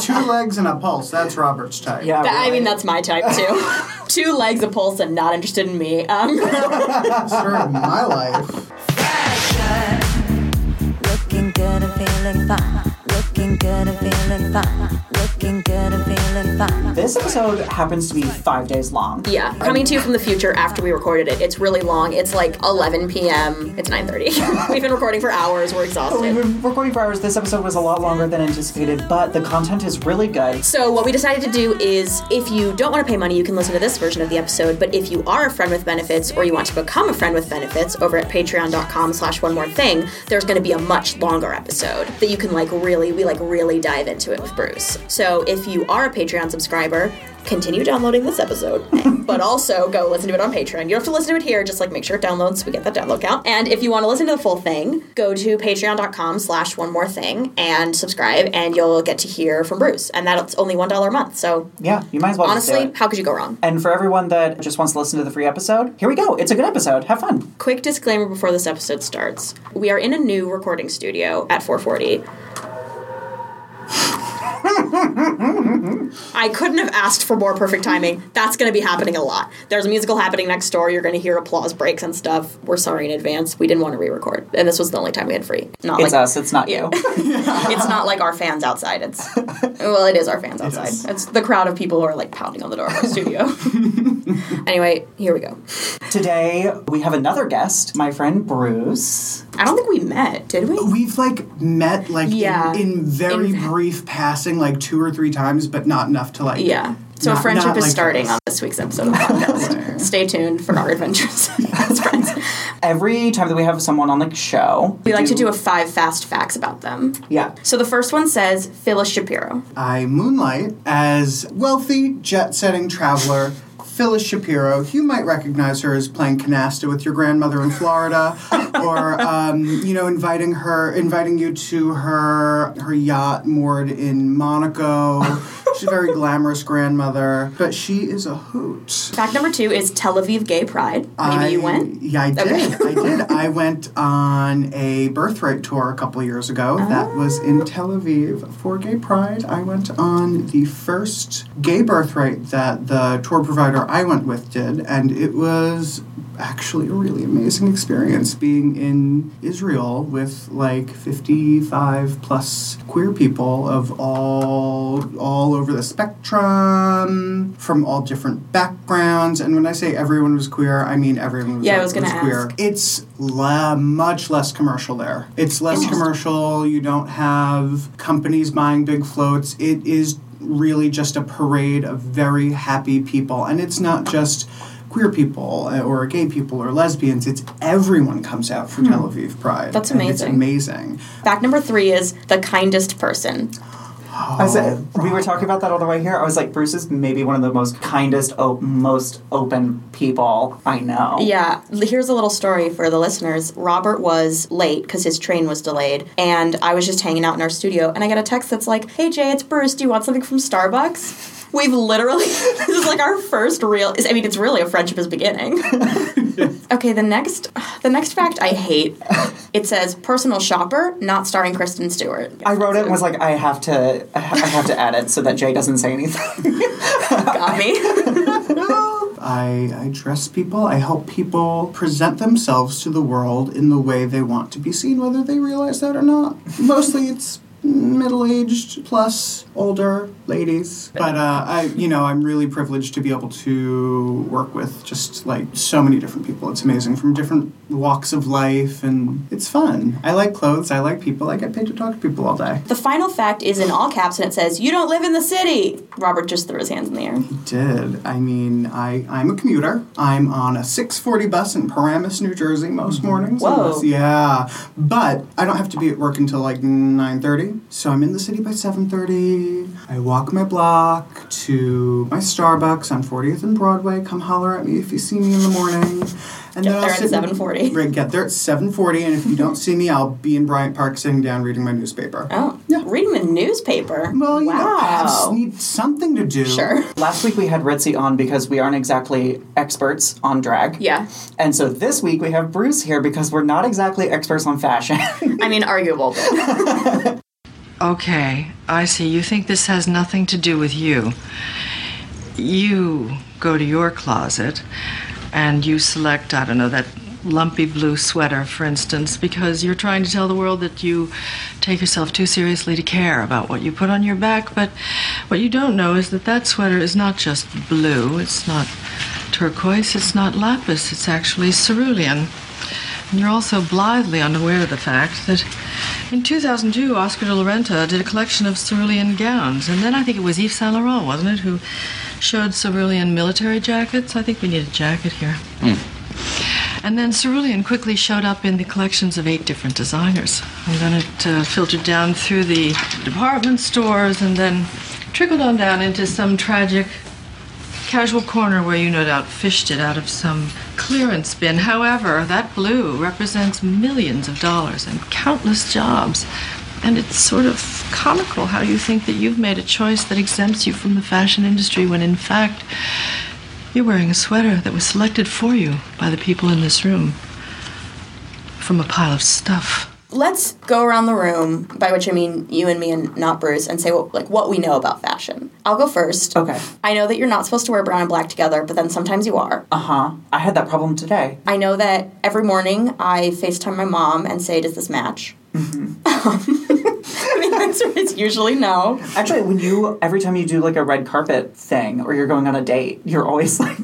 Two legs and a pulse. That's Robert's type. Yeah, That- I mean, that's my type too. Two legs, a pulse, and not interested in me. Um, Story of my life. Looking good and feeling fine. Looking good and feeling fine. Looking good and feeling fine. This episode happens to be five days long. yeah, coming to you from the future after we recorded it. It's really long. It's like 11 p.m. It's 9:30. We've been recording for hours. We're exhausted. We've been recording for hours. This episode was a lot longer than anticipated, but the content is really good. So what we decided to do is, if you don't want to pay money, you can listen to this version of the episode. But if you are a friend with benefits, or you want to become a friend with benefits, over at Patreon.com/slash One More Thing, there's going to be a much longer episode that you can like really, we like really dive into it with Bruce. So if you are a Patreon subscriber. Continue downloading this episode, but also go listen to it on Patreon. You don't have to listen to it here, just like make sure it downloads so we get that download count. And if you want to listen to the full thing, go to patreon.com slash one more thing and subscribe and you'll get to hear from Bruce. And that's only one dollar a month. So Yeah, you might as well honestly, how could you go wrong? And for everyone that just wants to listen to the free episode, here we go. It's a good episode. Have fun. Quick disclaimer before this episode starts. We are in a new recording studio at 440. I couldn't have asked for more perfect timing. That's going to be happening a lot. There's a musical happening next door. You're going to hear applause breaks and stuff. We're sorry in advance. We didn't want to re-record, and this was the only time we had free. Not It's like us. It's not you. it's not like our fans outside. It's well, it is our fans outside. is. It's the crowd of people who are like pounding on the door of our studio. anyway, here we go. Today we have another guest, my friend Bruce. I don't think we met, did we? We've like met like Yeah. in, in very In- brief passing, like two or three times, but not enough to like. Yeah. So a not- friendship not is like starting this. on this week's episode of the podcast. Stay tuned for our adventures as friends. Every time that we have someone on the show, We like to do a five fast facts about them. yeah. So the first one says Phyllis Shapiro. I moonlight as wealthy, jet-setting traveler. Phyllis Shapiro. You might recognize her as playing canasta with your grandmother in Florida, or um, you know, inviting her, inviting you to her her yacht moored in Monaco. She's a very glamorous grandmother, but she is a hoot. Fact number two is Tel Aviv Gay Pride. Maybe I, you went. Yeah, I did. Okay. I did. I went on a birthright tour a couple years ago. That was in Tel Aviv for Gay Pride. I went on the first gay birthright that the tour provider I went with did, and it was actually a really amazing experience being in Israel with like 55 plus queer people of all all over the spectrum from all different backgrounds. And when I say everyone was queer I mean everyone was, Yeah, I was gonna queer. ask. it's la- much less commercial there. It's less commercial. You don't have companies buying big floats. It is really just a parade of very happy people and it's not just queer people uh, or gay people or lesbians it's everyone comes out for Tel Aviv Pride Hmm. That's and it's amazing. amazing Fact number three is the kindest person. I said, oh, we were talking about that all the way here. I was like, Bruce is maybe one of the most kindest, op- most open people I know. Yeah, here's a little story for the listeners. Robert was late because his train was delayed, and I was just hanging out in our studio, and I got a text that's like, "Hey Jay, it's Bruce. Do you want something from Starbucks?" We've literally this is like our first real. I mean, it's really a friendship is beginning. okay, the next the next fact I hate. It says personal shopper, not starring Kristen Stewart. I wrote it and was like, I have to, I have to add it so that Jay doesn't say anything. Got me. I, I dress people. I help people present themselves to the world in the way they want to be seen, whether they realize that or not. Mostly it's middle aged plus older ladies. But uh, I, you know, I'm really privileged to be able to work with just like so many different people. It's amazing from different walks of life, and it's fun. I like clothes. I like people. I get paid to talk to people all day. The final fact is in all caps, and it says, "You don't live in the city." Robert just threw his hands in the air. He did. I mean, I, I'm a commuter. I'm on a 640 bus in Paramus, New Jersey most mornings. Whoa. Unless- yeah. But I don't have to be at work until like 9.30. So I'm in the city by 7.30. I walk my block to my Starbucks on 40th and Broadway. Come holler at me if you see me in the morning. And Get then there I'll at sit in- 7:40. Right, get there at 7.40. And if you don't see me, I'll be in Bryant Park sitting down reading my newspaper. Oh, Yeah. reading the newspaper. Well, you know, I have, need something to do. Sure. Last week we had Ritzy on because we aren't exactly experts on drag. Yeah. And so this week we have Bruce here because we're not exactly experts on fashion. I mean, arguable, but Okay, I see. You think this has nothing to do with you. You go to your closet and you select, I don't know, that lumpy blue sweater, for instance, because you're trying to tell the world that you take yourself too seriously to care about what you put on your back. But what you don't know is that that sweater is not just blue, it's not turquoise, it's not lapis, it's actually cerulean. And you're also blithely unaware of the fact that in 2002, Oscar de la Renta did a collection of cerulean gowns. And then I think it was Yves Saint Laurent, wasn't it, who showed cerulean military jackets? I think we need a jacket here. And then cerulean quickly showed up in the collections of eight different designers. And then it uh, filtered down through the department stores and then trickled on down into some tragic casual corner where you no doubt fished it out of some clearance bin. However, that blue represents millions of dollars and countless jobs. And it's sort of comical how you think that you've made a choice that exempts you from the fashion industry when in fact you're wearing a sweater that was selected for you by the people in this room from a pile of stuff. Let's go around the room, by which I mean you and me and not Bruce, and say what, like what we know about fashion. I'll go first. Okay. I know that you're not supposed to wear brown and black together, but then sometimes you are. Uh huh. I had that problem today. I know that every morning I FaceTime my mom and say, "Does this match?" the answer is usually no. Actually, when you every time you do like a red carpet thing or you're going on a date, you're always like,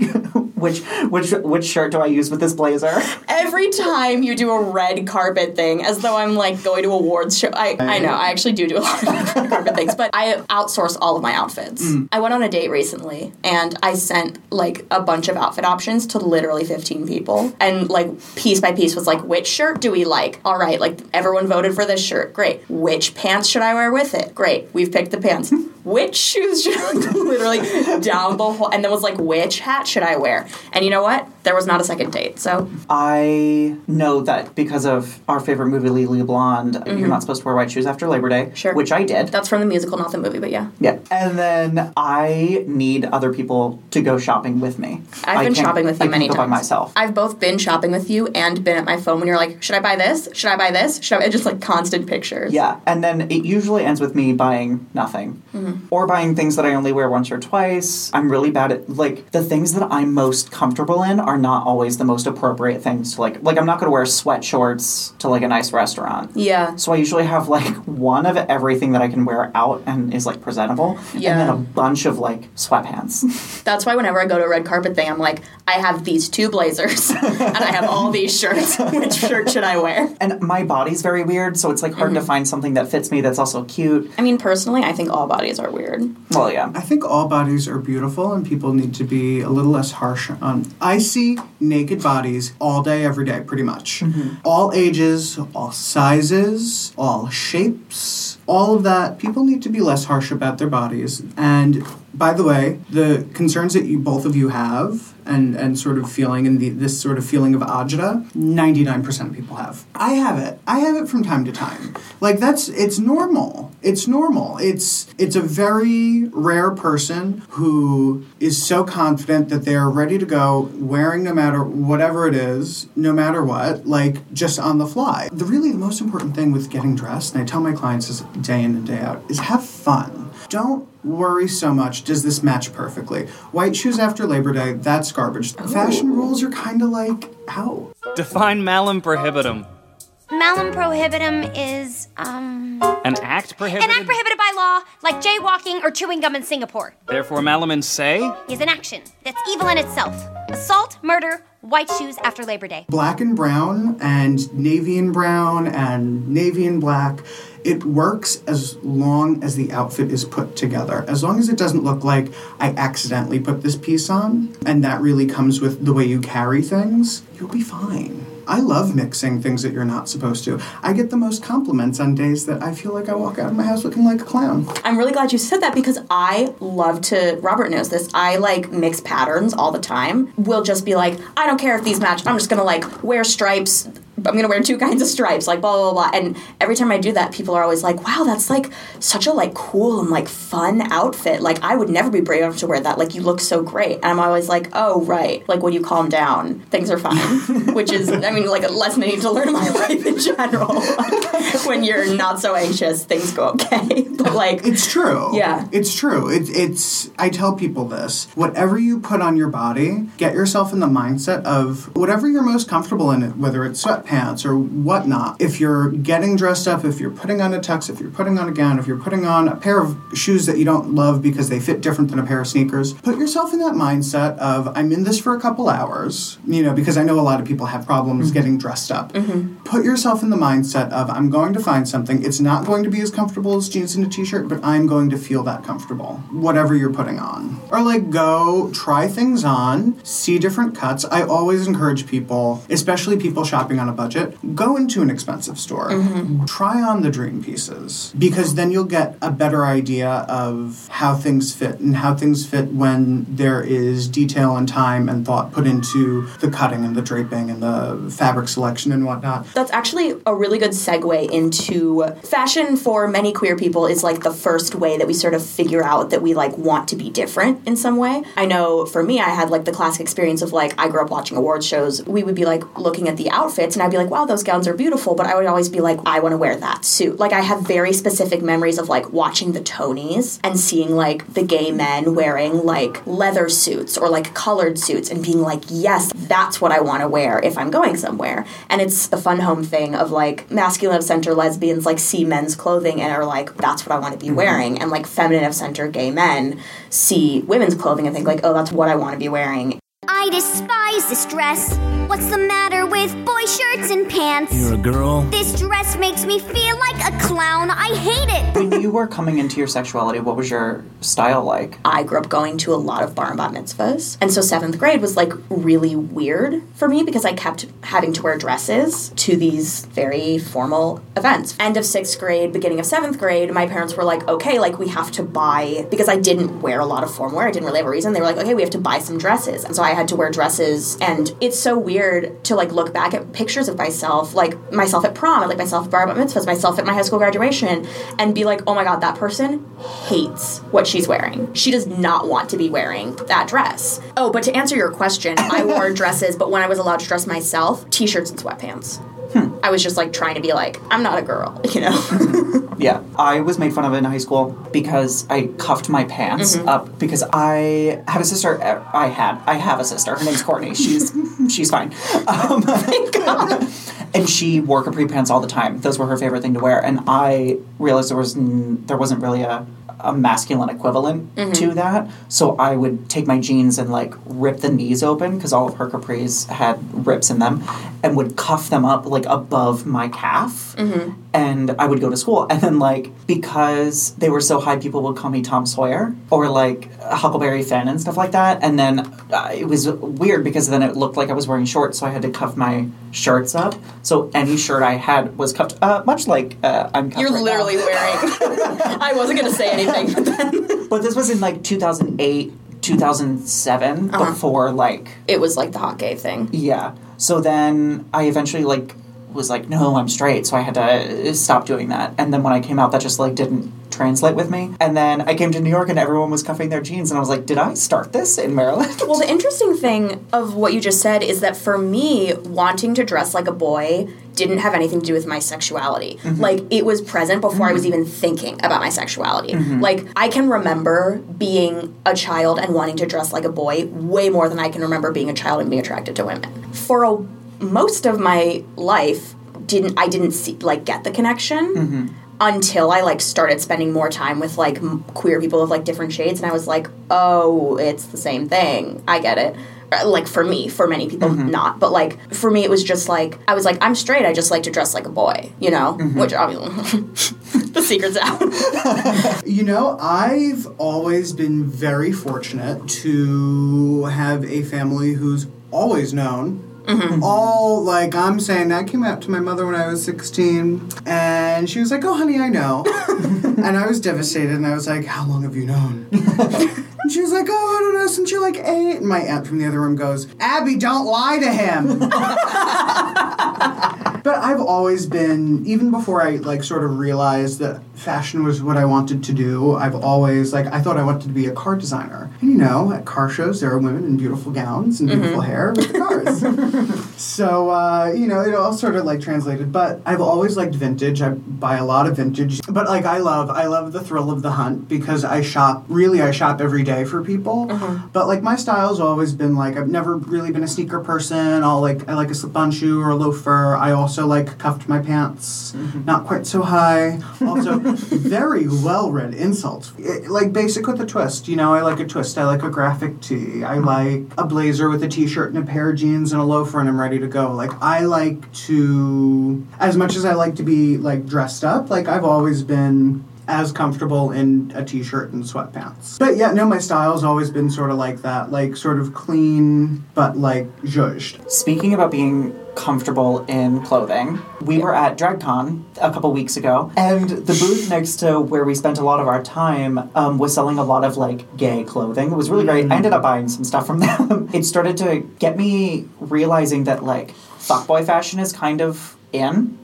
which which which shirt do I use with this blazer? Every time you do a red carpet thing, as though I'm like going to awards show. I, I know, I actually do do a lot of red carpet things, but I outsource all of my outfits. Mm. I went on a date recently and I sent like a bunch of outfit options to literally 15 people. And like piece by piece was like, which shirt do we like? All right, like everyone voted for this shirt. Great. Which pants should I wear with it? Great. We've picked the pants. Which shoes should I literally down the whole and then was like, which hat should I wear? And you know what? There was not a second date. So I know that because of our favorite movie, Legally Blonde, you're not supposed to wear white shoes after Labor Day. Mm-hmm. Sure. Which I did. that's from the musical, not the movie, but yeah. yeah. And then I need other people to go shopping with me. I've been shopping with you I many times. by myself. I've both been shopping with you and been at my phone when you're like, should I buy this? Should I buy this? Should I? Just like constant pictures. Yeah, and then it usually ends with me buying nothing. Mm-hmm. Or buying things that I only wear once or twice. I'm really bad at, like, the things that I'm most comfortable in are not always the most appropriate things to, like, like, I'm not gonna wear sweat shorts to, like, a nice restaurant. Yeah. So I usually have, like, one of everything that I can wear out and is, like, presentable. Yeah. And then a bunch of, like, sweatpants. That's why whenever I go to a red carpet thing, I'm like, I have these two blazers and I have all these shirts. Which shirt should I wear? and my body's very weird, so it's, like, hard Mm-hmm. to find something that fits me that's also cute. I mean, personally, I think all bodies are weird. Well, yeah. I think all bodies are beautiful and people need to be a little less harsh on. I see naked bodies all day, every day, pretty much. All ages, all sizes, all shapes, all of that. People need to be less harsh about their bodies. And by the way, the concerns that you both of you have and, and sort of feeling and the, this sort of feeling of agita, 99% of people have. I have it. I have it from time to time. Like that's it's normal. It's normal. It's it's a very rare person who is so confident that they are ready to go wearing no matter whatever it is, no matter what, like just on the fly. The really the most important thing with getting dressed, and I tell my clients this day in and day out, is have fun. Don't worry so much. Does this match perfectly? White shoes after Labor Day, that's garbage. Fashion rules are kind of like how? Define malum prohibitum. Malum prohibitum is, um, An act prohibited. an act prohibited by law, like jaywalking or chewing gum in Singapore. Therefore, malum in se. Is an action that's evil in itself. Assault, murder, white shoes after Labor Day. black and brown and navy and brown and navy and black it works as long as the outfit is put together as long as it doesn't look like i accidentally put this piece on and that really comes with the way you carry things you'll be fine I love mixing things that you're not supposed to. I get the most compliments on days that I feel like I walk out of my house looking like a clown. I'm really glad you said that because I love to. Robert knows this. I like mix patterns all the time. We'll just be like, I don't care if these match. I'm just gonna like wear stripes I'm gonna wear two kinds of stripes, like blah blah blah. And every time I do that, people are always like, "Wow, that's like such a like cool and like fun outfit. Like I would never be brave enough to wear that. Like you look so great." And I'm always like, "Oh right, like when you calm down, things are fine." Which is, I mean, like a lesson I need to learn in my life in general. when you're not so anxious, things go okay. but like, It's true. Yeah. It's true. It, it's, I tell people this whatever you put on your body, get yourself in the mindset of whatever you're most comfortable in, It, whether it's sweatpants or whatnot. If you're getting dressed up, if you're putting on a tux, if you're putting on a gown, if you're putting on a pair of shoes that you don't love because they fit different than a pair of sneakers, put yourself in that mindset of, I'm in this for a couple hours, you know, because I know a lot of people have problems mm-hmm. getting dressed up. Mm-hmm. Put yourself in the mindset of, I'm going to find something. It's not going to be as comfortable as jeans and a t shirt, but I'm going to feel that comfortable, whatever you're putting on. Or like go try things on, see different cuts. I always encourage people, especially people shopping on a budget, go into an expensive store, mm-hmm. try on the dream pieces, because then you'll get a better idea of how things fit and how things fit when there is detail and time and thought put into the cutting and the draping and the fabric selection and whatnot. That's actually a really good segue into fashion for many queer people is like the first way that we sort of figure out that we like want to be different in some way. I know for me I had like the classic experience of like I grew up watching awards shows. We would be like looking at the outfits and I'd be like, "Wow, those gowns are beautiful," but I would always be like, "I want to wear that suit." Like I have very specific memories of like watching the Tonys and seeing like the gay men wearing like leather suits or like colored suits and being like, "Yes, that's what I want to wear if I'm going somewhere." And it's the fun home thing of like masculine of center lesbians like see men's clothing and are like, "That's what I want to be mm-hmm. wearing," and like feminine of center gay men see women's clothing and think like, "Oh, that's what I want to be wearing." I despise this dress. What's the matter with boy shirts and pants? You're a girl. This dress makes me feel like a clown. I hate it. when you were coming into your sexuality, what was your style like? I grew up going to a lot of bar and bat mitzvahs. And so seventh grade was like really weird for me because I kept having to wear dresses to these very formal events. End of sixth grade, beginning of seventh grade, my parents were like, okay, like we have to buy, because I didn't wear a lot of formal wear, I didn't really have a reason. They were like, okay, we have to buy some dresses. And so I had to wear dresses. And it's so weird to like look back at pictures of myself, like myself at prom, like myself at bar mitzvahs, myself at my high school graduation, and be like, oh my god, that person hates what she's wearing. She does not want to be wearing that dress. Oh, but to answer your question, I wore dresses, but when I was allowed to dress myself, t shirts and sweatpants. I was just like trying to be like, I'm not a girl, you know? Yeah, I was made fun of in high school because I cuffed my pants up because I had a sister. uh, I had, I have a sister. Her name's Courtney. She's she's fine. Um, and she wore capri pants all the time. Those were her favorite thing to wear. And I realized there was n- there wasn't really a a masculine equivalent mm-hmm. to that. So I would take my jeans and like rip the knees open because all of her capris had rips in them, and would cuff them up like above my calf. Mm-hmm. And I would go to school, and then like because they were so high, people would call me Tom Sawyer or like Huckleberry Finn and stuff like that. And then uh, it was weird because then it looked like I was wearing shorts, so I had to cuff my shirts up. So any shirt I had was cuffed, uh, much like uh, I'm. You're right now. literally wearing. I wasn't gonna say anything, but then But this was in like 2008, 2007, before like, it was like the hot gay thing. yeah. So then I eventually like was like, no, I'm straight. So I had to stop doing that. And then when I came out, that just like didn't translate with me. And then I came to New York and everyone was cuffing their jeans. And I was like, did I start this in Maryland? Well, the interesting thing of what you just said is that for me, wanting to dress like a boy didn't have anything to do with my sexuality. Mm-hmm. Like, it was present before I was mm-hmm. even thinking about my sexuality. Mm-hmm. Like, I can remember being a child and wanting to dress like a boy way more than I can remember being a child and being attracted to women. For a, most of my life, didn't I didn't see like get the connection mm-hmm. until I like started spending more time with like m- queer people of like different shades, and I was like, oh, it's the same thing. I get it. Uh, Like for me, for many people, mm-hmm. not. But like for me, it was just like I was like, I'm straight. I just like to dress like a boy, you know. Mm-hmm. Which obviously, the secret's out. You know, I've always been very fortunate to have a family who's always known. Mm-hmm. All like I'm saying, I came out to my mother when I was 16, and she was like, "Oh, honey, I know," and I was devastated, and I was like, "How long have you known?" and she was like, "Oh, I don't know, since you're like eight. And my aunt from the other room goes, "Abby, don't lie to him." But I've always been, even before I like sort of realized that fashion was what I wanted to do, I've always like I thought I wanted to be a car designer. And you know, at car shows there are women in beautiful gowns and beautiful hair with the cars. so uh, you know, it all sort of like translated. But I've always liked vintage. I buy a lot of vintage. But like I love I love the thrill of the hunt because I shop really I shop every day for people. But like my style's always been like I've never really been a sneaker person. I'll like I like a slip-on shoe or a loafer. I also like cuffed my pants, mm-hmm. not quite so high. Also very well-read insults, It- like basic with a twist. You know, I like a twist. I like a graphic tee. I like a blazer with a t-shirt and a pair of jeans and a loafer, and I'm ready to go. Like I like to, as much as I like to be like dressed up. Like I've always been as comfortable in a t-shirt and sweatpants. But yeah, no, my style's always been sort of like that, like sort of clean but like zhuzhed. Speaking about being comfortable in clothing, we were at DragCon a couple weeks ago, and the booth next to where we spent a lot of our time um, was selling a lot of like gay clothing. It was really great. I ended up buying some stuff from them. it started to get me realizing that like fuckboy fashion is kind of in.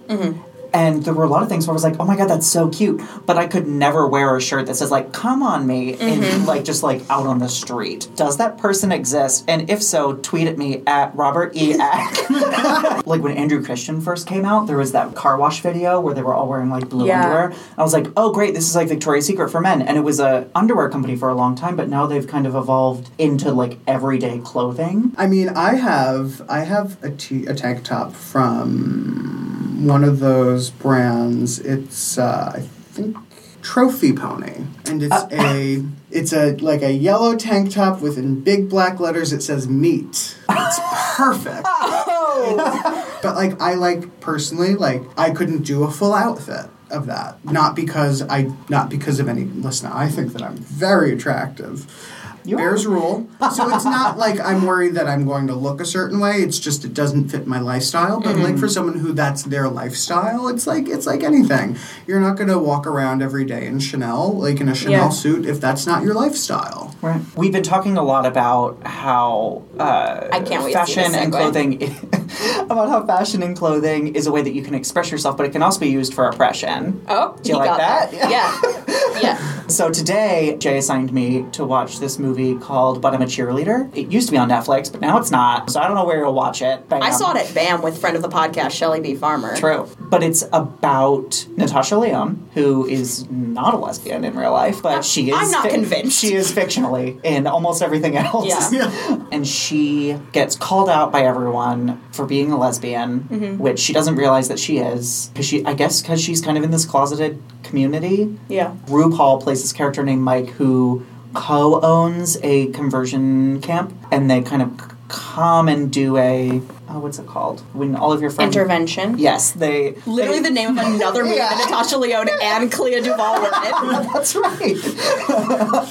And there were a lot of things where I was like, "Oh my god, that's so cute," but I could never wear a shirt that says like "Come on me" and mm-hmm. like just like out on the street. Does that person exist? And if so, tweet at me at Robert E. Ack. like when Andrew Christian first came out, there was that car wash video where they were all wearing like blue Yeah. underwear. I was like, "Oh great, this is like Victoria's Secret for men," and it was a underwear company for a long time, but now they've kind of evolved into like everyday clothing. I mean, I have I have a t- a tank top from one of those brands. It's uh, I think Trophy Pony, and it's a it's a like a yellow tank top with in big black letters. It says meat. It's perfect. It's- but like I like personally like I couldn't do a full outfit of that. Not because I not because of any listen, I think that I'm very attractive. You Bears are. rule. So it's not like I'm worried that I'm going to look a certain way. It's just it doesn't fit my lifestyle. But like for someone who that's their lifestyle, it's like it's like anything. You're not going to walk around every day in Chanel, like in a Chanel Yeah. suit, if that's not your lifestyle. Right. We've been talking a lot about how uh, I can't wait to see fashion this and clothing about how fashion and clothing is a way that you can express yourself, but it can also be used for oppression. Oh, Do you like got that? Yeah. yeah. So today, Jay assigned me to watch this movie called But I'm a Cheerleader. It used to be on Netflix, but now it's not. So I don't know where you'll watch it. Bam. I saw it at BAM with friend of the podcast, Shelly B. Farmer. True. But it's about Natasha Lyonne, who is not a lesbian in real life, but she is. I'm not convinced. She is fictionally in almost everything else. Yeah. and she gets called out by everyone for being a lesbian, Mm-hmm. which she doesn't realize that she is. Because she, I guess, because she's kind of in this closeted community. Yeah. RuPaul plays this character named Mike who co-owns a conversion camp, and they kind of come and do a oh, what's it called when all of your friends Intervention. Yes, they Literally they- the name of another movie Yeah. that Natasha Lyonne and Clea Duvall were in. That's right.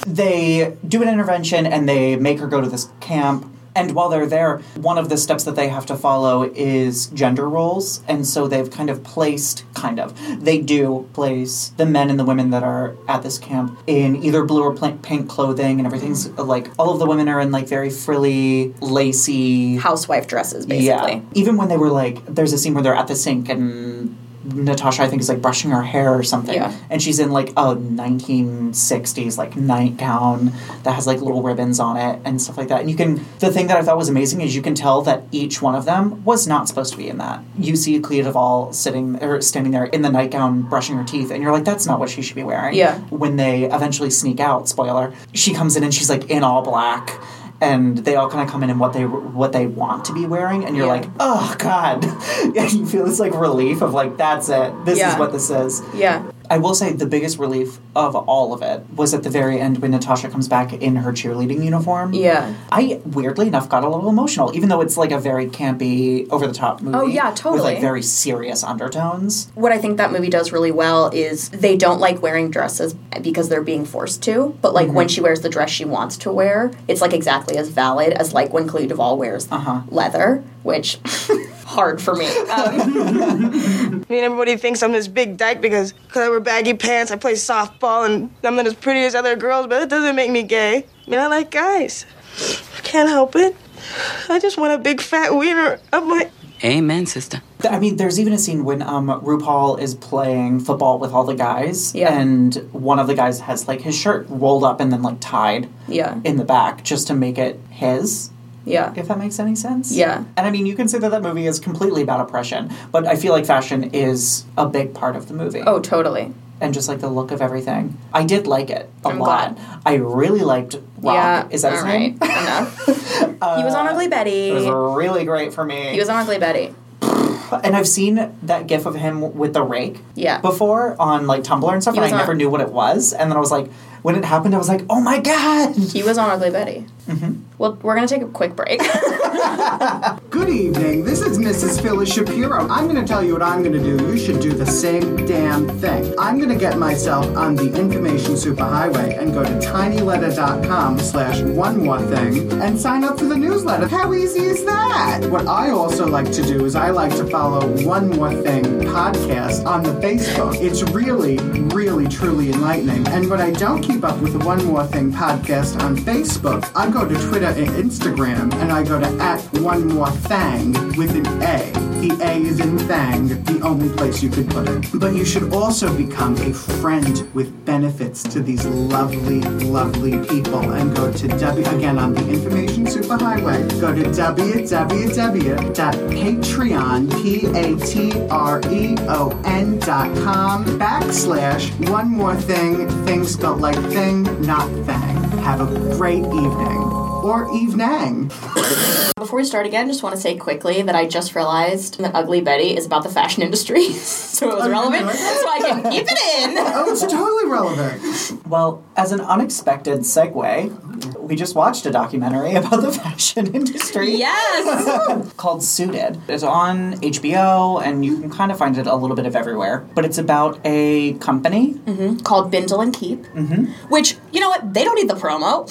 they do an intervention and they make her go to this camp. And while they're there, one of the steps that they have to follow is gender roles. And so they've kind of placed, kind of, they do place the men and the women that are at this camp in either blue or pink clothing, and everything's mm-hmm. like, all of the women are in like very frilly, lacy, Housewife dresses, basically. yeah. Even when they were like, there's a scene where they're at the sink and Natasha, I think, is like brushing her hair or something. Yeah. And she's in like a 1960s like nightgown that has like little ribbons on it and stuff like that. And you can, the thing that I thought was amazing is you can tell that each one of them was not supposed to be in that. You see Clea Duvall sitting or standing there in the nightgown brushing her teeth, and you're like, that's not what she should be wearing. Yeah. When they eventually sneak out, spoiler, she comes in and she's like in all black and they all kind of come in in what they what they want to be wearing, and you're Yeah. like, oh god, yeah, you feel this like relief of like that's it, this is what this is. Yeah. I will say the biggest relief of all of it was at the very end when Natasha comes back in her cheerleading uniform. Yeah. I weirdly enough got a little emotional, even though it's like a very campy, over the top movie. Oh, yeah, totally. With like very serious undertones. What I think that movie does really well is they don't like wearing dresses because they're being forced to, but like when she wears the dress she wants to wear, it's like exactly as valid as like when Clea Duvall wears Uh-huh. leather, which hard for me. Um, I mean, everybody thinks I'm this big dyke because cause I wear baggy pants, I play softball, and I'm not as pretty as other girls, but it doesn't make me gay. I mean, I like guys. I can't help it. I just want a big fat wiener up my. Amen, sister. I mean, there's even a scene when um, RuPaul is playing football with all the guys, Yeah. and one of the guys has like his shirt rolled up and then like tied Yeah. in the back just to make it his. Yeah. If that makes any sense. Yeah. And I mean, you can say that that movie is completely about oppression, but I feel like fashion is a big part of the movie. Oh, totally. And just like the look of everything. I did like it a I'm lot. I really liked Rock. Yeah. Is that his all name? right. Enough. he was on Ugly Betty. It was really great for me. He was on Ugly Betty. and I've seen that gif of him with the rake Yeah. before on like Tumblr and stuff, and I on- never knew what it was. And then I was like, when it happened, I was like, oh my god! He was on Ugly Betty. Mm-hmm. Well, we're gonna take a quick break. Good evening. This is Mrs. Phyllis Shapiro. I'm going to tell you what I'm going to do. You should do the same damn thing. I'm going to get myself on the information superhighway and go to tinyletter.com slash one more thing and sign up for the newsletter. How easy is that? What I also like to do is I like to follow One More Thing podcast on the Facebook. It's really, really, truly enlightening. And when I don't keep up with the One More Thing podcast on Facebook, I go to Twitter and Instagram and I go to at One More Thang with an A. The A is in Thang, the only place you could put it. But you should also become a friend with benefits to these lovely, lovely people and go to W again on the information superhighway. Go to www.patreon p a t r e o n dot com backslash one more thing things spelled like thing not thang. Have a great evening or evening. Before we start again, just want to say quickly that I just realized that Ugly Betty is about the fashion industry, so it was Oh, relevant, so I can keep it in. Oh, it's totally relevant. Well, as an unexpected segue, we just watched a documentary about the fashion industry. Yes. called Suited. It's on HBO, and you can kind of find it a little bit of everywhere. But it's about a company. Called Bindle and Keep, mm-hmm. which you know what? They don't need the promo.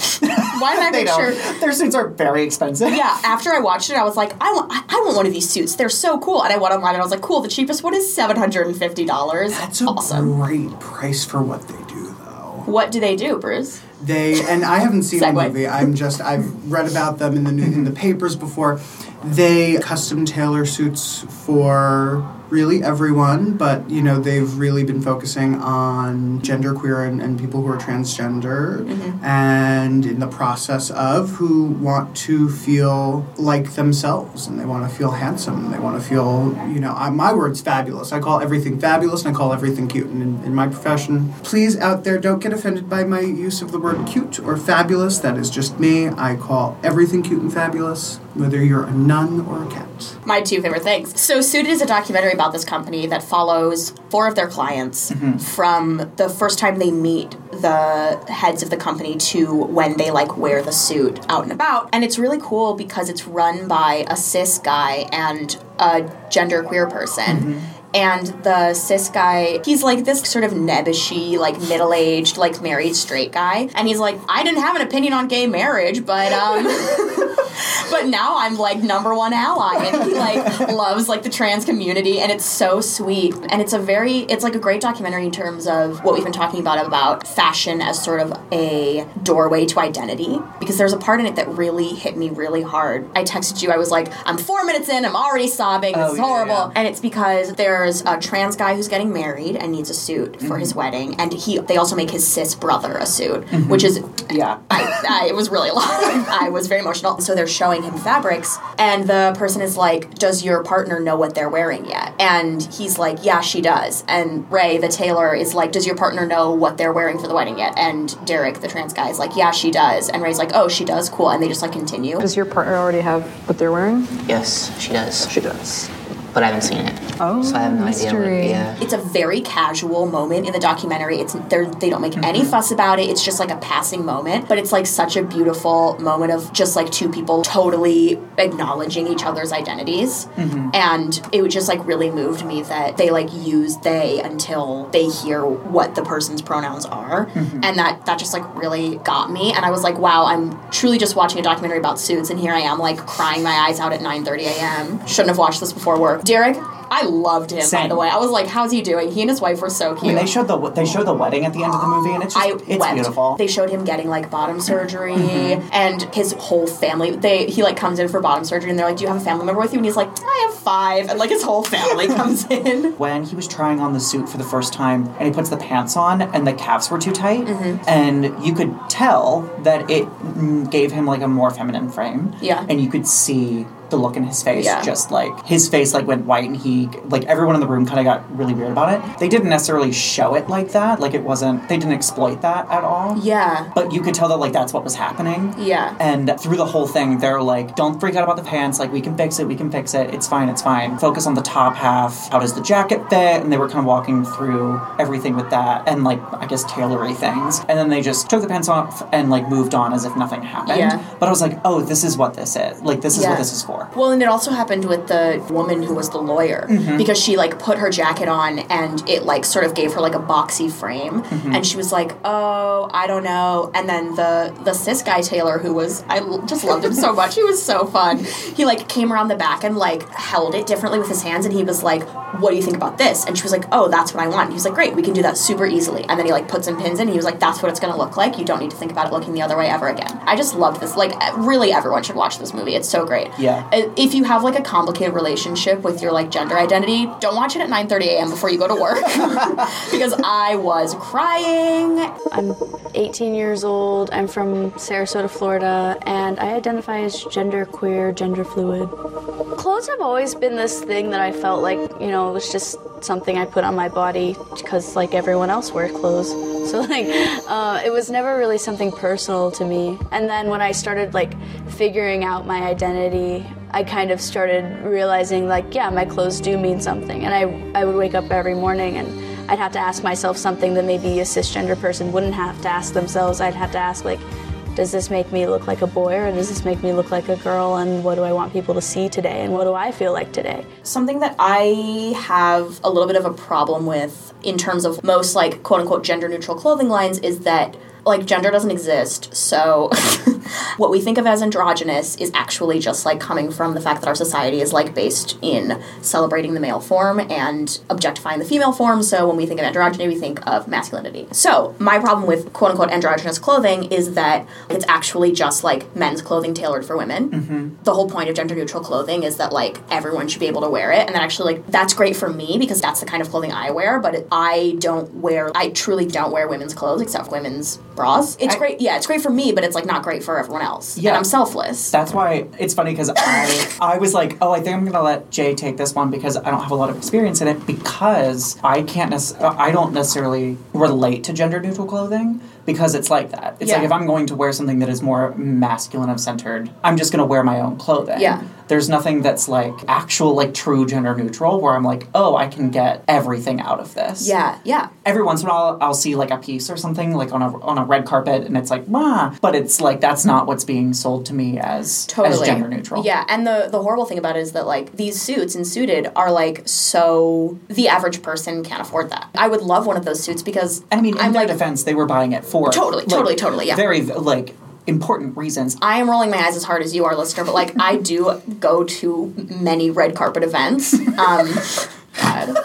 Why did I They make sure? Their suits are very expensive. Yeah, after I watched it, I was like, I want, I want one of these suits. They're so cool. And I went online and I was like, cool. The cheapest one is seven hundred and fifty dollars. That's a awesome. great price for what they do, though. What do they do, Bruce? They and I haven't seen the movie. I'm just I've read about them in the new, in the mm-hmm. papers before. They custom tailor suits for really everyone, but you know they've really been focusing on genderqueer and, and people who are transgender, mm-hmm. and in the process of who want to feel like themselves and they want to feel handsome. They want to feel you know I, my word's fabulous. I call everything fabulous and I call everything cute. And in, in my profession, please out there don't get offended by my use of the word cute or fabulous. That is just me. I call everything cute and fabulous, whether you're a nun or a cat. my two favorite things. So, Suited is a documentary about this company that follows four of their clients from the first time they meet the heads of the company to when they like wear the suit out and about. And it's really cool because it's run by a cis guy and a genderqueer person. And the cis guy, he's like this sort of nebbishy, like middle aged, like married straight guy. And he's like, I didn't have an opinion on gay marriage, but um but now I'm like number one ally, and he like loves like the trans community, and it's so sweet. And it's a very, it's like a great documentary in terms of what we've been talking about about fashion as sort of a doorway to identity. Because there's a part in it that really hit me really hard. I texted you, I was like, I'm four minutes in, I'm already sobbing. This Oh, is horrible. yeah. And it's because there's a trans guy who's getting married and needs a suit for mm-hmm. his wedding, and he they also make his cis brother a suit, mm-hmm. which is Yeah. I, I, it was really a lot. I was very emotional. So they're showing him fabrics, and the person is like, "Does your partner know what they're wearing yet?" And he's like, "Yeah, she does." And Ray, the tailor, is like, "Does your partner know what they're wearing for the wedding yet?" And Derek, the trans guy, is like, "Yeah, she does." And Ray's like, "Oh, she does. Cool." And they just like continue. Does your partner already have what they're wearing? Yes, she does. She does. But I haven't seen it. Oh, so I have no idea. What, yeah. It's a very casual moment in the documentary. It's they're, they don't make any mm-hmm. fuss about it. It's just like a passing moment, but it's like such a beautiful moment of just like two people totally acknowledging each other's identities. Mm-hmm. And it just like really moved me that they like use they until they hear what the person's pronouns are, mm-hmm. and that that just like really got me. And I was like, wow, I'm truly just watching a documentary about suits, and here I am like crying my eyes out at 9:30 a.m. Shouldn't have watched this before work, Derek, I loved him. By the way, I was like, "How's he doing?" He and his wife were so I cute. mean, they showed the they showed the wedding at the end of the movie, and it's just I it's wept. beautiful. They showed him getting like bottom surgery Mm-hmm. and his whole family. They he like comes in for bottom surgery and they're like, "Do you have a family member with you?" And he's like, "I have five. and like his whole family comes in. when he was trying on the suit for the first time and he puts the pants on and the calves were too tight Mm-hmm. and you could tell that it mm, gave him like a more feminine frame Yeah. and you could see the look in his face Yeah. just like his face like went white and he like everyone in the room kind of got really weird about it they didn't necessarily show it like that like it wasn't they didn't exploit that at all Yeah. but you could tell that like that's what was happening Yeah. and through the whole thing, they're like, don't freak out about the pants. Like, we can fix it. We can fix it. It's fine. It's fine. Focus on the top half. How does the jacket fit? And they were kind of walking through everything with that and, like, I guess, tailory things. And then they just took the pants off and, like, moved on as if nothing happened. Yeah. But I was like, oh, this is what this is. Like, this is Yeah. what this is for. Well, and it also happened with the woman who was the lawyer Mm-hmm. because she like put her jacket on and it like sort of gave her like a boxy frame, Mm-hmm. and she was like, "Oh, I don't know." And then the the cis guy Taylor, who was I just loved him so much. He was so fun. He like came around the back and like held it differently with his hands, and he was like, "What do you think about this?" And she was like, "Oh, that's what I want." And he was like, "Great, we can do that super easily." And then he like put some pins in. And he was like, "That's what it's gonna look like. You don't need to think about it looking the other way ever again." I just loved this. Like, really, everyone should watch this movie. It's so great. Yeah. Uh, If you have like a complicated relationship with your like gender identity, don't watch it at 9:30 a.m. before you go to work because I was crying. I'm 18 years old. I'm from Sarasota, Florida, and I identify as gender queer, gender fluid. Clothes have always been this thing that I felt like, you know, it was just something I put on my body because, like, everyone else wears clothes. So, like, uh, it was never really something personal to me. And then when I started, like, figuring out my identity, I kind of started realizing, like, yeah, my clothes do mean something. And I, I would wake up every morning and I'd have to ask myself something that maybe a cisgender person wouldn't have to ask themselves. I'd have to ask, like, does this make me look like a boy or does this make me look like a girl? And what do I want people to see today? And what do I feel like today? Something that I have a little bit of a problem with in terms of most like quote unquote gender neutral clothing lines is that like gender doesn't exist. So what we think of as androgynous is actually just like coming from the fact that our society is like based in celebrating the male form and objectifying the female form. So when we think of androgyny, we think of masculinity. So my problem with quote unquote androgynous clothing is that it's actually just like men's clothing tailored for women. Mm-hmm. The whole point of gender neutral clothing is that like everyone should be able to wear it, and that actually like that's great for me because that's the kind of clothing I wear. But it, I don't wear, I truly don't wear women's clothes except women's bras. It's I- great, yeah, it's great for me, but it's like not great for everyone else. Yeah. and I'm selfless. That's why it's funny because I I was like, oh, I think I'm gonna let Jay take this one because I don't have a lot of experience in it because I can't nec- I don't necessarily relate to gender neutral clothing because it's like that. It's Yeah. like if I'm going to wear something that is more masculine of centered, I'm just gonna wear my own clothing. Yeah. There's nothing that's like actual like true gender neutral where I'm like, oh, I can get everything out of this yeah, yeah. every once in a while I'll see like a piece or something like on a on a red carpet and it's like ah but it's like that's not what's being sold to me as totally as gender neutral. Yeah, and the the horrible thing about it is that like these suits and suited are like so the average person can't afford that. I would love one of those suits because I mean, in I'm their like defense, they were buying it for Totally, like, totally, totally, yeah. very like important reasons. I am rolling my eyes as hard as you are, listener, but like I do go to many red carpet events. Um, God.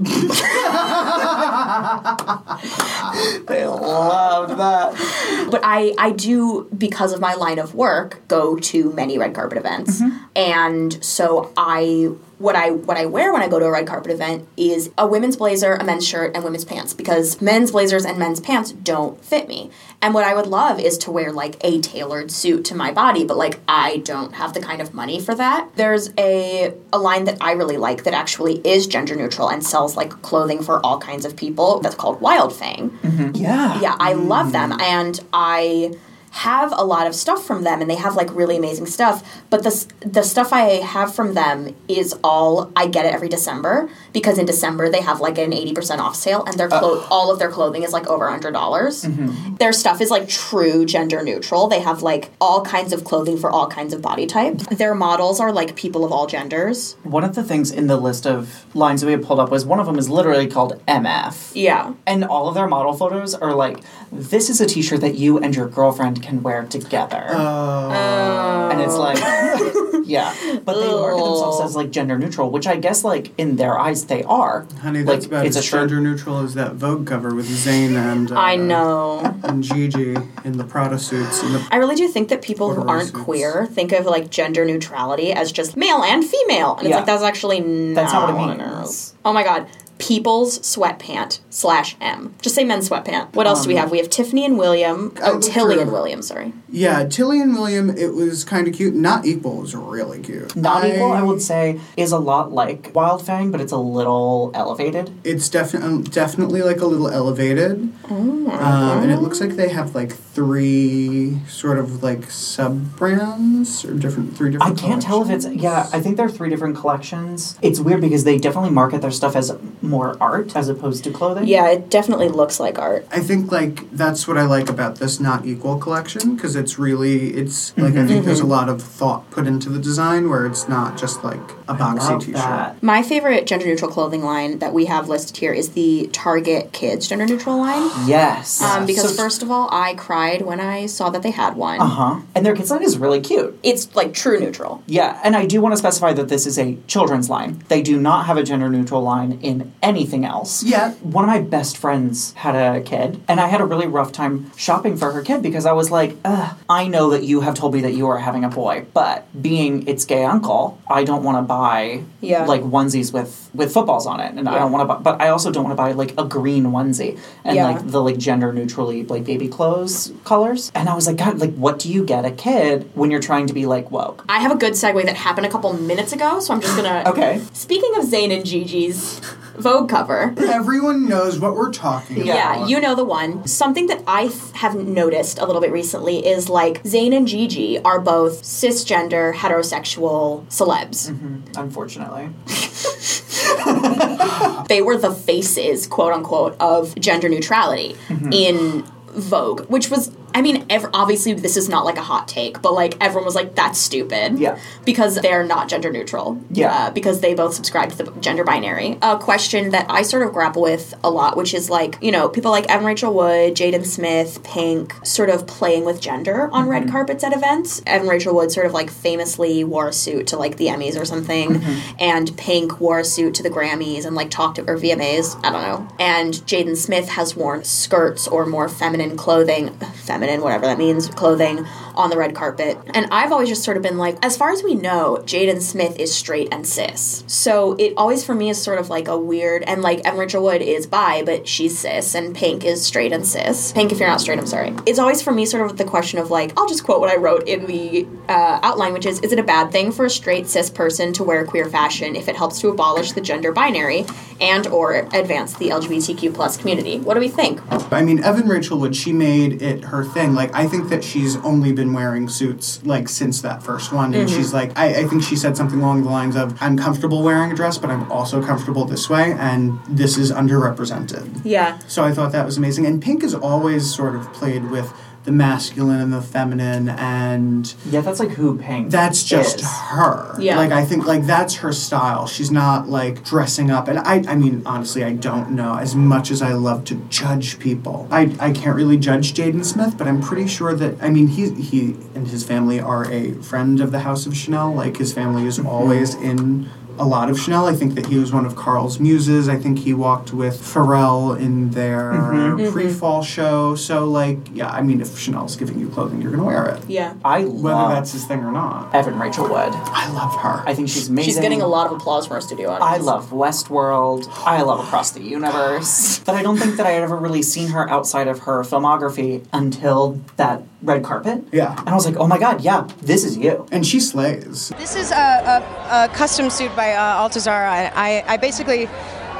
They loved that. But I, I do because of my line of work go to many red carpet events, and so I what I what I wear when I go to a red carpet event is a women's blazer, a men's shirt, and women's pants because men's blazers and men's pants don't fit me. And what I would love is to wear like a tailored suit to my body, but like I don't have the kind of money for that. There's a a line that I really like that actually is gender neutral and sells like clothing for all kinds of people. That's called Wildfang. Mm-hmm. Yeah. Yeah, I love them and I have a lot of stuff from them and they have like really amazing stuff but the the stuff I have from them is all I get it every December because in December they have like an 80% off sale and their clo- all of their clothing is like over $100. Mm-hmm. Their stuff is like true gender neutral. They have like all kinds of clothing for all kinds of body types their models are like people of all genders. One of the things in the list of lines that we had pulled up was one of them is literally called MF. yeah. And all of their model photos are like, this is a t shirt that you and your girlfriend can wear together. Oh. And it's like, Yeah, but they market themselves as like gender neutral, which I guess like in their eyes they are. Honey, like that's about it's as a shirt. gender neutral as that Vogue cover with Zayn and uh, I know. and Gigi in the Prada suits. And the, I really do think that people who aren't suits. queer think of like gender neutrality as just male and female, and it's Yeah. like that's actually not That's not what it it means. Oh my god. People's sweatpant slash M. Just say men's sweatpant. What else do we have? We have Tiffany and William. Oh, Tilly through- and William. Sorry. yeah, Tilly and William, it was kind of cute. Not Equal was really cute. Not equal, I would say, is a lot like Wildfang, but it's a little elevated. It's definitely definitely like a little elevated, um, and it looks like they have like three sort of like sub brands or different three different I can't tell if it's yeah. I think they're three different collections. It's weird because they definitely market their stuff as more art as opposed to clothing. Yeah, it definitely looks like art. I think like that's what I like about this not equal collection because it's really it's like I think there's a lot of thought put into the design where it's not just like a boxy Love t-shirt. that. My favorite gender neutral clothing line that we have listed here is the Target Kids gender neutral line. Yes. Um, because So- first of all, I cried when I saw that they had one. Uh huh. And their kids line is really cute. It's like true neutral. Yeah, and I do want to specify that this is a children's line. They do not have a gender neutral line in anything else. Yeah. One of my best friends had a kid, and I had a really rough time shopping for her kid because I was like, Ugh, I know that you have told me that you are having a boy, but being its gay uncle, I don't want to buy Yeah. like onesies with with footballs on it, and I don't want to buy, but I also don't want to buy like a green onesie and Yeah. like the like gender neutrally like baby clothes colors. And I was like, God, like what do you get a kid when you're trying to be like woke? I have a good segue that happened a couple minutes ago, so I'm just gonna. Okay. Speaking of Zayn and Gigi's Vogue cover. Everyone knows what we're talking about. Yeah, you know the one. Something that I th- have noticed a little bit recently is like Zayn and Gigi are both cisgender, heterosexual celebs. Mm-hmm. Unfortunately. They were the faces, quote unquote, of gender neutrality mm-hmm. in Vogue, which was, I mean, ev- obviously this is not like a hot take, but like everyone was like, that's stupid. Yeah. Because they're not gender neutral. Yeah. Uh, because they both subscribe to the gender binary. A question that I sort of grapple with a lot, which is like, you know, people like Evan Rachel Wood, Jaden Smith, Pink, sort of playing with gender on red carpets at events. Evan Rachel Wood sort of like famously wore a suit to like the Emmys or something, and Pink wore a suit to the Grammys and like talked to, or VMAs, I don't know. And Jaden Smith has worn skirts or more feminine clothing, feminine, whatever that means, clothing on the red carpet. And I've always just sort of been like, as far as we know, Jaden Smith is straight and cis. So it always for me is sort of like a weird, and like Evan Rachel Wood is bi, but she's cis, and Pink is straight and cis. Pink, if you're not straight, I'm sorry. It's always for me sort of the question of like, I'll just quote what I wrote in the uh, outline, which is, is it a bad thing for a straight cis person to wear queer fashion if it helps to abolish the gender binary and or advance the LGBTQ plus community? What do we think? I mean, Evan Rachel Wood, she made it her thing. Like, I think that she's only been wearing suits, like, since that first one. And Mhm. she's like, I, I think she said something along the lines of, I'm comfortable wearing a dress, but I'm also comfortable this way, and this is underrepresented. Yeah. So I thought that was amazing. And Pink has always sort of played with the masculine and the feminine, and Yeah, that's like who Pink. that's just is. her. Yeah. Like I think like that's her style. She's not like dressing up. And I I mean honestly I don't know as much as I love to judge people. I I can't really judge Jaden Smith, but I'm pretty sure that I mean he he and his family are a friend of the House of Chanel. Like his family is mm-hmm. always in a lot of Chanel. I think that he was one of Karl's muses. I think he walked with Pharrell in their Mhm. pre-fall show. So like, yeah, I mean, if Chanel's giving you clothing, you're gonna wear it. Yeah. I Whether love that's his thing or not. Evan Rachel Wood. I love her. I think she's amazing. She's getting a lot of applause from our studio audience. I love Westworld. I love Across the Universe. But I don't think that I had ever really seen her outside of her filmography until that red carpet. Yeah. And I was like, oh my god, yeah, this is you. And she slays. This is a, a, a custom suit by uh, Altuzarra. I, I basically,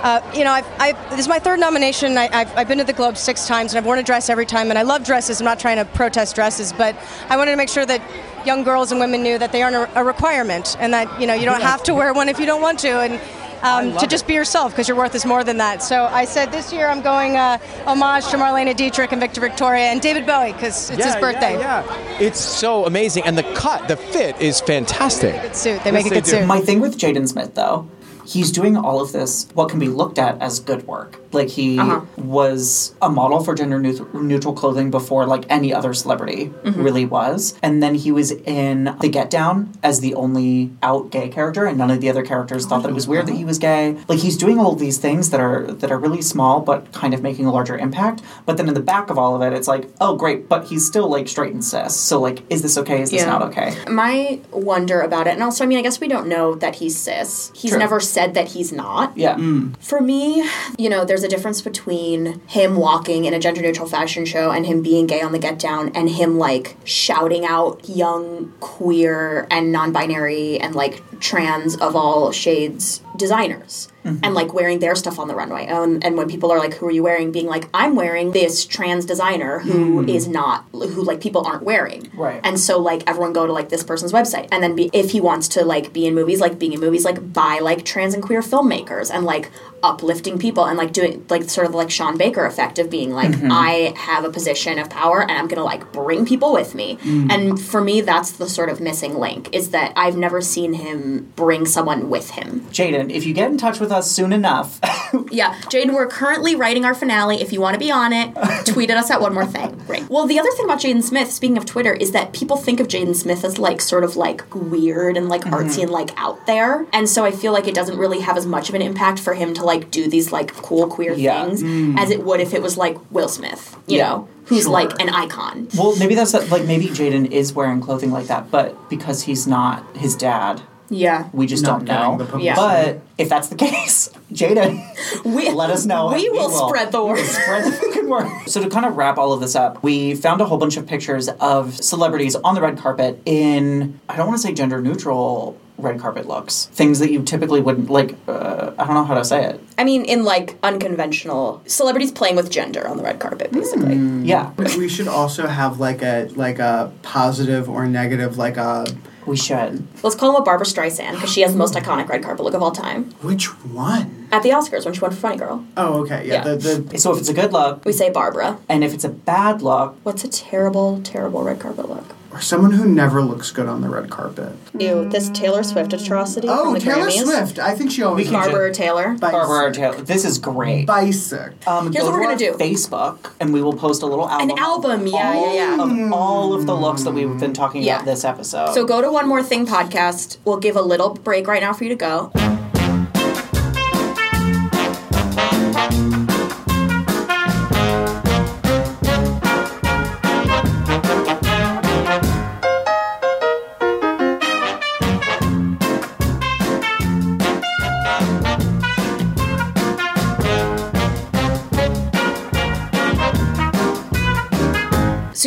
uh, you know, I've, I've, this is my third nomination. I, I've, I've been to the Globe six times, and I've worn a dress every time. And I love dresses. I'm not trying to protest dresses, but I wanted to make sure that young girls and women knew that they aren't a, a requirement, and that you know you don't have to wear one if you don't want to, and. Um, to just be yourself because your worth is more than that. So I said this year I'm going uh, homage to Marlene Dietrich and Victor Victoria and David Bowie because it's his birthday. Yeah, yeah. It's so amazing, and the cut, the fit is fantastic. They make a Good suit. They make a good suit. My thing with Jaden Smith, though, he's doing all of this, what can be looked at as good work. Like he Uh-huh. was a model for gender neut- neutral clothing before like any other celebrity Mhm. really was. And then he was in The Get Down as the only out gay character, and none of the other characters thought that it was weird that he was gay. Like he's doing all these things that are that are really small but kind of making a larger impact. But then in the back of all of it, it's like, oh great, but he's still like straight and cis. So like, is this okay? Is this Yeah. not okay? My wonder about it, and also, I mean, I guess we don't know that he's cis. He's True. never said that he's not. Yeah. For me, you know, there's a difference between him walking in a gender neutral fashion show and him being gay on the get down and him like shouting out young queer and non binary and like trans of all shades designers. And like wearing their stuff on the runway, um, and when people are like, "Who are you wearing?" Being like, "I'm wearing this trans designer who is not, who like people aren't wearing." Right. And so like everyone go to like this person's website and then be, if he wants to like be in movies like being in movies like by like trans and queer filmmakers and like uplifting people and like doing like sort of like Sean Baker effect of being like Mhm. I have a position of power and I'm going to like bring people with me. Mm. And for me that's the sort of missing link is that I've never seen him bring someone with him. Jaden, if you get in touch with us soon enough, Yeah, Jaden, we're currently writing our finale. If you want to be on it, tweet at us at one more thing. Great. Well, the other thing about Jaden Smith, speaking of Twitter, is that people think of Jaden Smith as like sort of like weird and like artsy and like out there. And so I feel like it doesn't really have as much of an impact for him to like do these like cool queer Yeah. things Mm. as it would if it was like Will Smith, you Yeah, know, who's sure. like an icon. well, maybe that's like maybe Jaden is wearing clothing like that, but because he's not his dad, Yeah. we just Not don't know. getting the publicity. Yeah. But if that's the case, Jaden, we, let us know. we and will spread the word. Spread the fucking word. So to kind of wrap all of this up, we found a whole bunch of pictures of celebrities on the red carpet in I don't want to say gender neutral red carpet looks, things that you typically wouldn't like. Uh, I don't know how to say it. I mean, in like unconventional celebrities playing with gender on the red carpet, basically. Yeah, we should also have like a like a positive or negative like a we should. Let's call him a Barbara Streisand because she has the most iconic red carpet look of all time. which one? At the Oscars when she won for Funny Girl, Oh, okay. Yeah. Yeah. The, the So if it's a good look, we say Barbara. and if it's a bad look, What's a terrible, terrible red carpet look? Or someone who never looks good on the red carpet. Ew, this Taylor Swift atrocity Oh, from the Taylor Grammys. Swift. I think she always Barbara Taylor. Barbara Taylor. This is great. Basic. Um, Here's go what we're gonna our do. Facebook, and we will post a little album. An album, yeah, yeah, yeah. Of all of the looks that we've been talking Yeah. about this episode. So go to One More Thing podcast. We'll give a little break right now for you to go.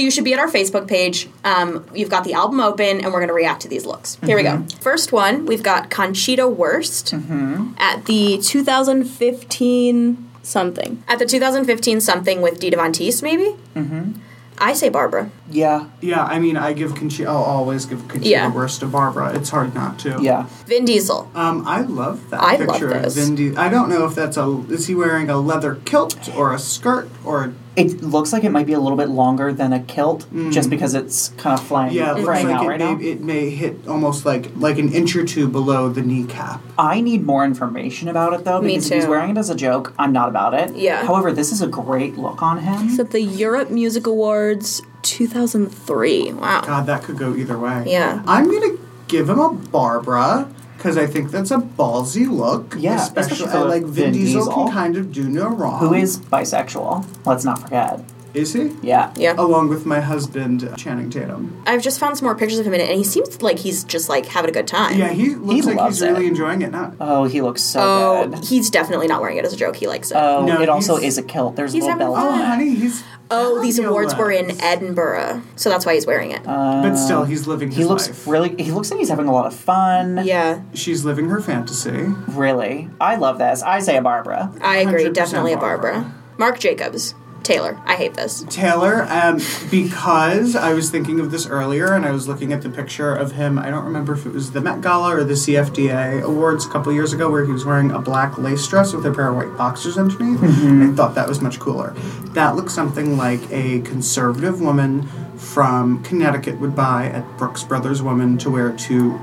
You should be at our Facebook page. Um, you've got the album open, and we're going to react to these looks. Here we go. First one, we've got Conchita Wurst at the 2015 something. At the 2015 something with Dita Von Teese, maybe? Mm-hmm. I say Barbara. Yeah. Yeah, I mean, I give Conchita. I'll always give Conchita Yeah. Wurst to Barbara. It's hard not to. Yeah. Vin Diesel. Um, I love that I love picture this. of Vin Diesel. I don't know if that's a. Is he wearing a leather kilt or a skirt or? It looks like it might be a little bit longer than a kilt, just because it's kind of flying, Mm. Yeah, it looks flying like out it, right may, now. it may hit almost like like an inch or two below the kneecap. I need more information about it though, Me because if he's wearing it as a joke, I'm not about it. Yeah. However, this is a great look on him. It's at the Europe Music Awards 2003. Wow. God, that could go either way. Yeah. I'm gonna give him a Barbara because I think that's a ballsy look. Yeah, especially, especially uh, for like Vin, Vin Diesel, Diesel. can kind of do no wrong. Who is bisexual? Let's not forget. Is he? Yeah. Yeah. Along with my husband, Channing Tatum. I've just found some more pictures of him in it, and he seems like he's just like having a good time. Yeah, he looks like loves he's really enjoying it now. Oh, he looks so oh, good. he's definitely not wearing it as a joke. He likes it. Oh, No, it also he's- is a kilt. There's He's a little having belt. Oh, fun. honey, he's. oh, these awards were in. Edinburgh, so that's why he's wearing it. Uh, but still, he's living his He looks life. really. He looks like he's having a lot of fun. yeah, She's living her fantasy. Really, I love this. I say a Barbara. I agree. 100% Definitely a Barbara. Barbara. Marc Jacobs. Taylor. I hate this. Taylor, um, because I was thinking of this earlier and I was looking at the picture of him. I don't remember if it was the Met Gala or the CFDA Awards a couple years ago where he was wearing a black lace dress with a pair of white boxers underneath. I thought that was much cooler. That looks something like a conservative woman from Connecticut would buy at Brooks Brothers Woman to wear to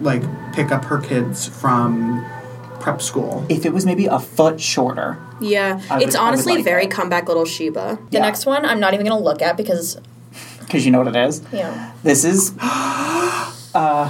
like pick up her kids from prep school. If it was maybe a foot shorter, Yeah, would- it's honestly like very that. comeback little Sheba. The Yeah. next one, I'm not even gonna look at because because you know what it is. Yeah. This is. Uh,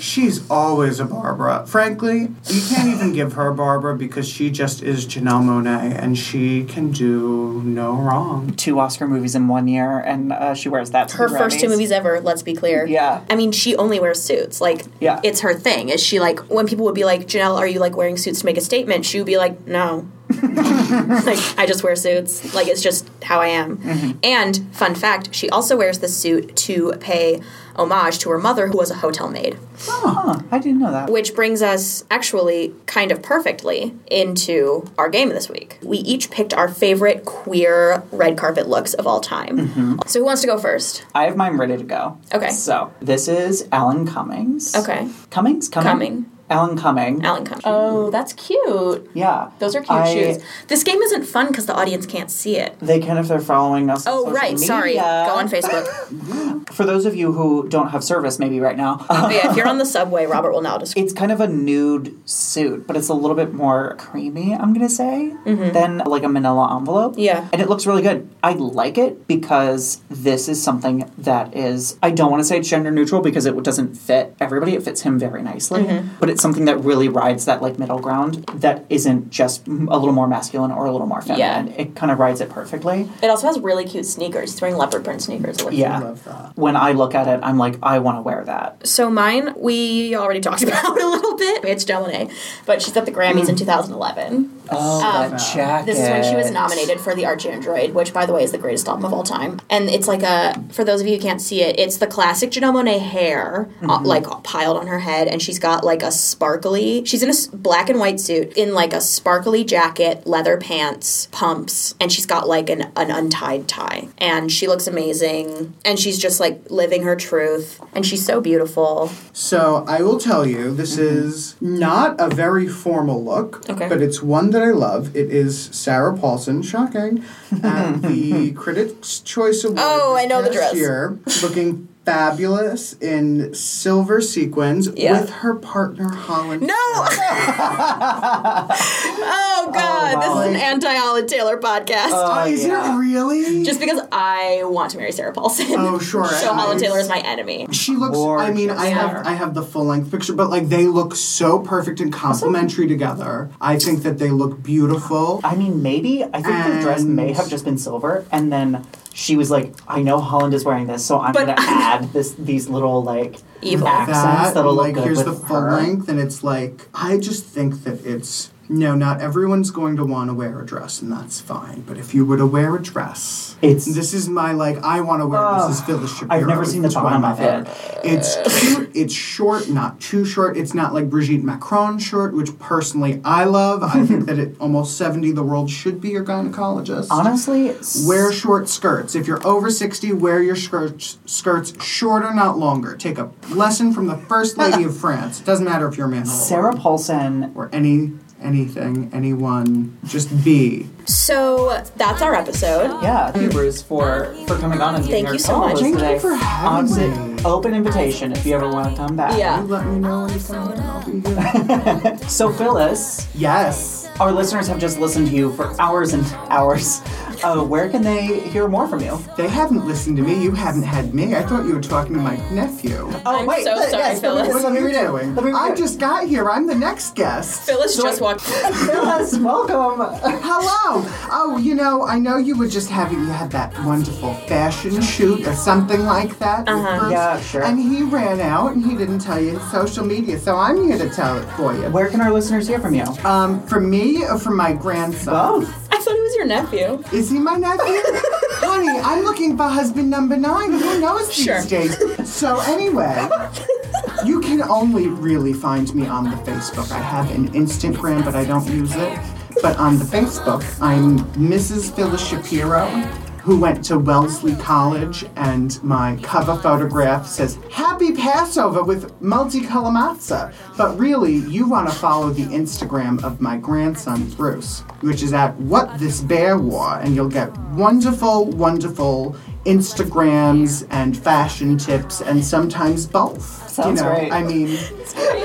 She's always a Barbara. Frankly, you can't even give her Barbara because she just is Janelle Monae and she can do no wrong. two Oscar movies in one year, and uh, she wears that. her first two movies ever. Let's be clear. Yeah. I mean, she only wears suits. Like, Yeah. it's her thing. Is she like when people would be like, Janelle, are you like wearing suits to make a statement? She would be like, no. Like I just wear suits. Like it's just how I am. Mm-hmm. And fun fact, she also wears the suit to pay homage to her mother, who was a hotel maid. Huh, I didn't know that. Which brings us actually kind of perfectly into our game this week. We each picked our favorite queer red carpet looks of all time. Mm-hmm. So who wants to go first? I have mine ready to go. Okay. So this is Alan Cummings. Okay. Cummings. Cumming. Cumming. Alan Cumming. Alan Cumming. Oh, that's cute. Yeah. Those are cute I- shoes. This game isn't fun because the audience can't see it. They can if they're following us. on Oh, social right. Sorry. Go on Facebook. For those of you who don't have service, maybe right now. But yeah, if you're on the subway, Robert will now describe. It's kind of a nude suit, but it's a little bit more creamy, I'm going to say, than like a manila envelope. Mm-hmm. Yeah. And it looks really good. I like it because this is something that is, I don't want to say it's gender neutral because it doesn't fit everybody. It fits him very nicely. Mhm. But it's something that really rides that like middle ground that isn't just a little more masculine or a little more feminine. Yeah. It kind of rides it perfectly. It also has really cute sneakers. He's wearing leopard print sneakers. It looks Yeah. When I look at it, I'm like, I want to wear that. So mine, we already talked about a little bit. It's Janelle, but she's at the Grammys in mm. 2011. Oh, Um, that jacket. This is when she was nominated for the ArchAndroid, which, by the way, is the greatest album of all time. And it's like a, for those of you who can't see it, it's the classic Janelle Monae hair, uh, Mhm. like piled on her head, and she's got like a sparkly. She's in a black and white suit, in like a sparkly jacket, leather pants, pumps, and she's got like an, an untied tie. And she looks amazing, and she's just like living her truth, and she's so beautiful. So I will tell you, this is not a very formal look, Okay. but it's one that I love. It is Sarah Paulson, shocking, at the Critics' Choice Award. Oh, I know the dress. Year, looking fabulous in silver sequins Yeah. with her partner Holland. No! Oh, oh God, this is an anti-Holland Taylor podcast. Oh, is it really? Just because I want to marry Sarah Paulson. Oh, sure. so Holland Nice. Taylor is my enemy. She looks. I mean, I Gorgeous. have I have the full length picture, but like they look so perfect and complementary together. I think that they look beautiful. I mean, maybe. I think the dress may have just been silver, and then she was like, "I know Holland is wearing this, so I'm But- gonna add this these little like Evil. accents that that'll like look good here's with the full her." length, and it's like I just think that it's no, not everyone's going to want to wear a dress, and that's fine. But if you were to wear a dress, it's this is my like I want to wear this is Phyllis Shapiro. I've never seen the bottom of it. It's cute. It's short, not too short. It's not like Brigitte Macron short, which personally I love. I think that at almost seventy, the world should be your gynecologist. Honestly, wear short skirts. If you're over sixty, wear your skirts skirts shorter, not longer. Take a lesson from the first lady of France. It doesn't matter if you're a man Sarah Paulson or any anything, anyone. Just be. So that's our episode. Yeah, thank you, Bruce, for for coming on and Thank our you so much. Thank you for having Honestly, me. Open invitation if you ever want to come back. Yeah. Let me know anytime. I'll be here. So Phyllis, yes. our listeners have just listened to you for hours and hours. Uh, where can they hear more from you? They haven't listened to me. You haven't had me. I thought you were talking to my nephew. Oh I'm wait, so let- sorry, yes, let me- Phyllis. What are you doing? Let me read I just got here. I'm the next guest. Phyllis just walked. Phyllis, welcome. Hello. Oh, you know, I know you were just having you had that wonderful fashion shoot or something like that. Uh-huh. Bruce, Yeah, sure. And he ran out and he didn't tell you his social media, so I'm here to tell it for you. Where can our listeners hear from you? Um, from me or from my grandson? Both. I thought he was your nephew. Is he my nephew? Honey, I'm looking for husband number nine. Who knows these Sure. days? So anyway, you can only really find me on the Facebook. I have an Instagram, but I don't use it. But on the Facebook, I'm Mrs. Phyllis Shapiro, who went to Wellesley College, and my cover photograph says Happy Passover with multicolor matzah. But really, you want to follow the Instagram of my grandson, Bruce, which is at What This Bear Wore, and you'll get wonderful, wonderful Instagrams and fashion tips and sometimes both. Sounds you know, great. I mean,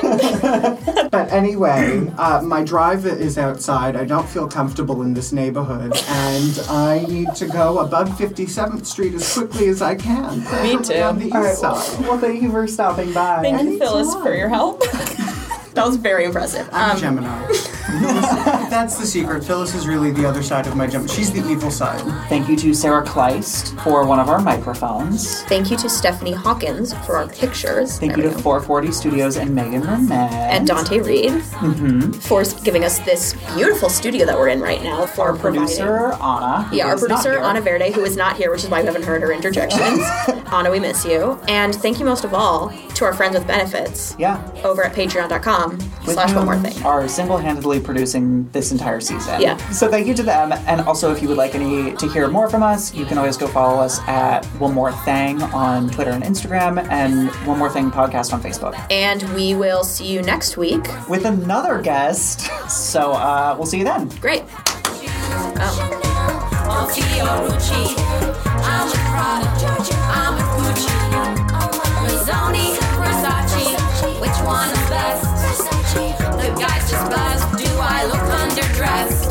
but anyway, uh, my drive is outside. I don't feel comfortable in this neighborhood, and I need to go above 57th Street as quickly as I can. Me too. On the east All right, side. well, thank you for stopping by. Thank you, Phyllis, for your help. that was very impressive. I'm Um, a Gemini. That's the secret. Phyllis is really the other side of my Gemini. She's the evil side. Thank you to Sarah Kleist for one of our microphones. Thank you to Stephanie Hawkins for our pictures. Thank you to 440 Studios and Megan Burnett. and Dante Reed Mm-hmm. for giving us this beautiful studio that we're in right now. For Our producer, Anna. Yeah, our producer. Anna Verde, who is not here, which is why we haven't heard her interjections. Anna, we miss you. And thank you most of all to our friends with benefits Yeah. over at patreon.com With slash one more thing. Are single-handedly producing this entire season. Yeah. So thank you to them, and also if you would like any to hear more from us, you can always go follow us at One More Thing on Twitter and Instagram, and One More Thing podcast on Facebook. And we will see you next week. With another guest. So uh, we'll see you then. Great. Oh. Is best? The guy's just buzzed. Do I look underdressed?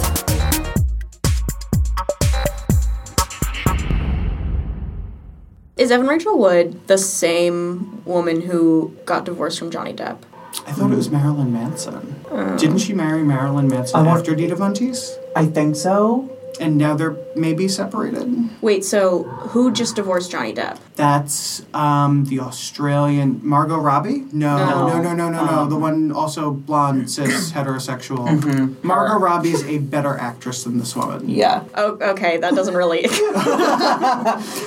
Is Evan Rachel Wood the same woman who got divorced from Johnny Depp? I thought it was Marilyn Manson. Uh. Didn't she marry Marilyn Manson I want- after Dita Von Teese? I think so. And now they're maybe separated. Wait, so who just divorced Johnny Depp? That's um, the Australian Margot Robbie. No, No. no, no, no, no, no. Um, The one also blonde, cis, heterosexual. Mhm. Margot Robbie's a better actress than this woman. Yeah. Oh, okay, that doesn't really.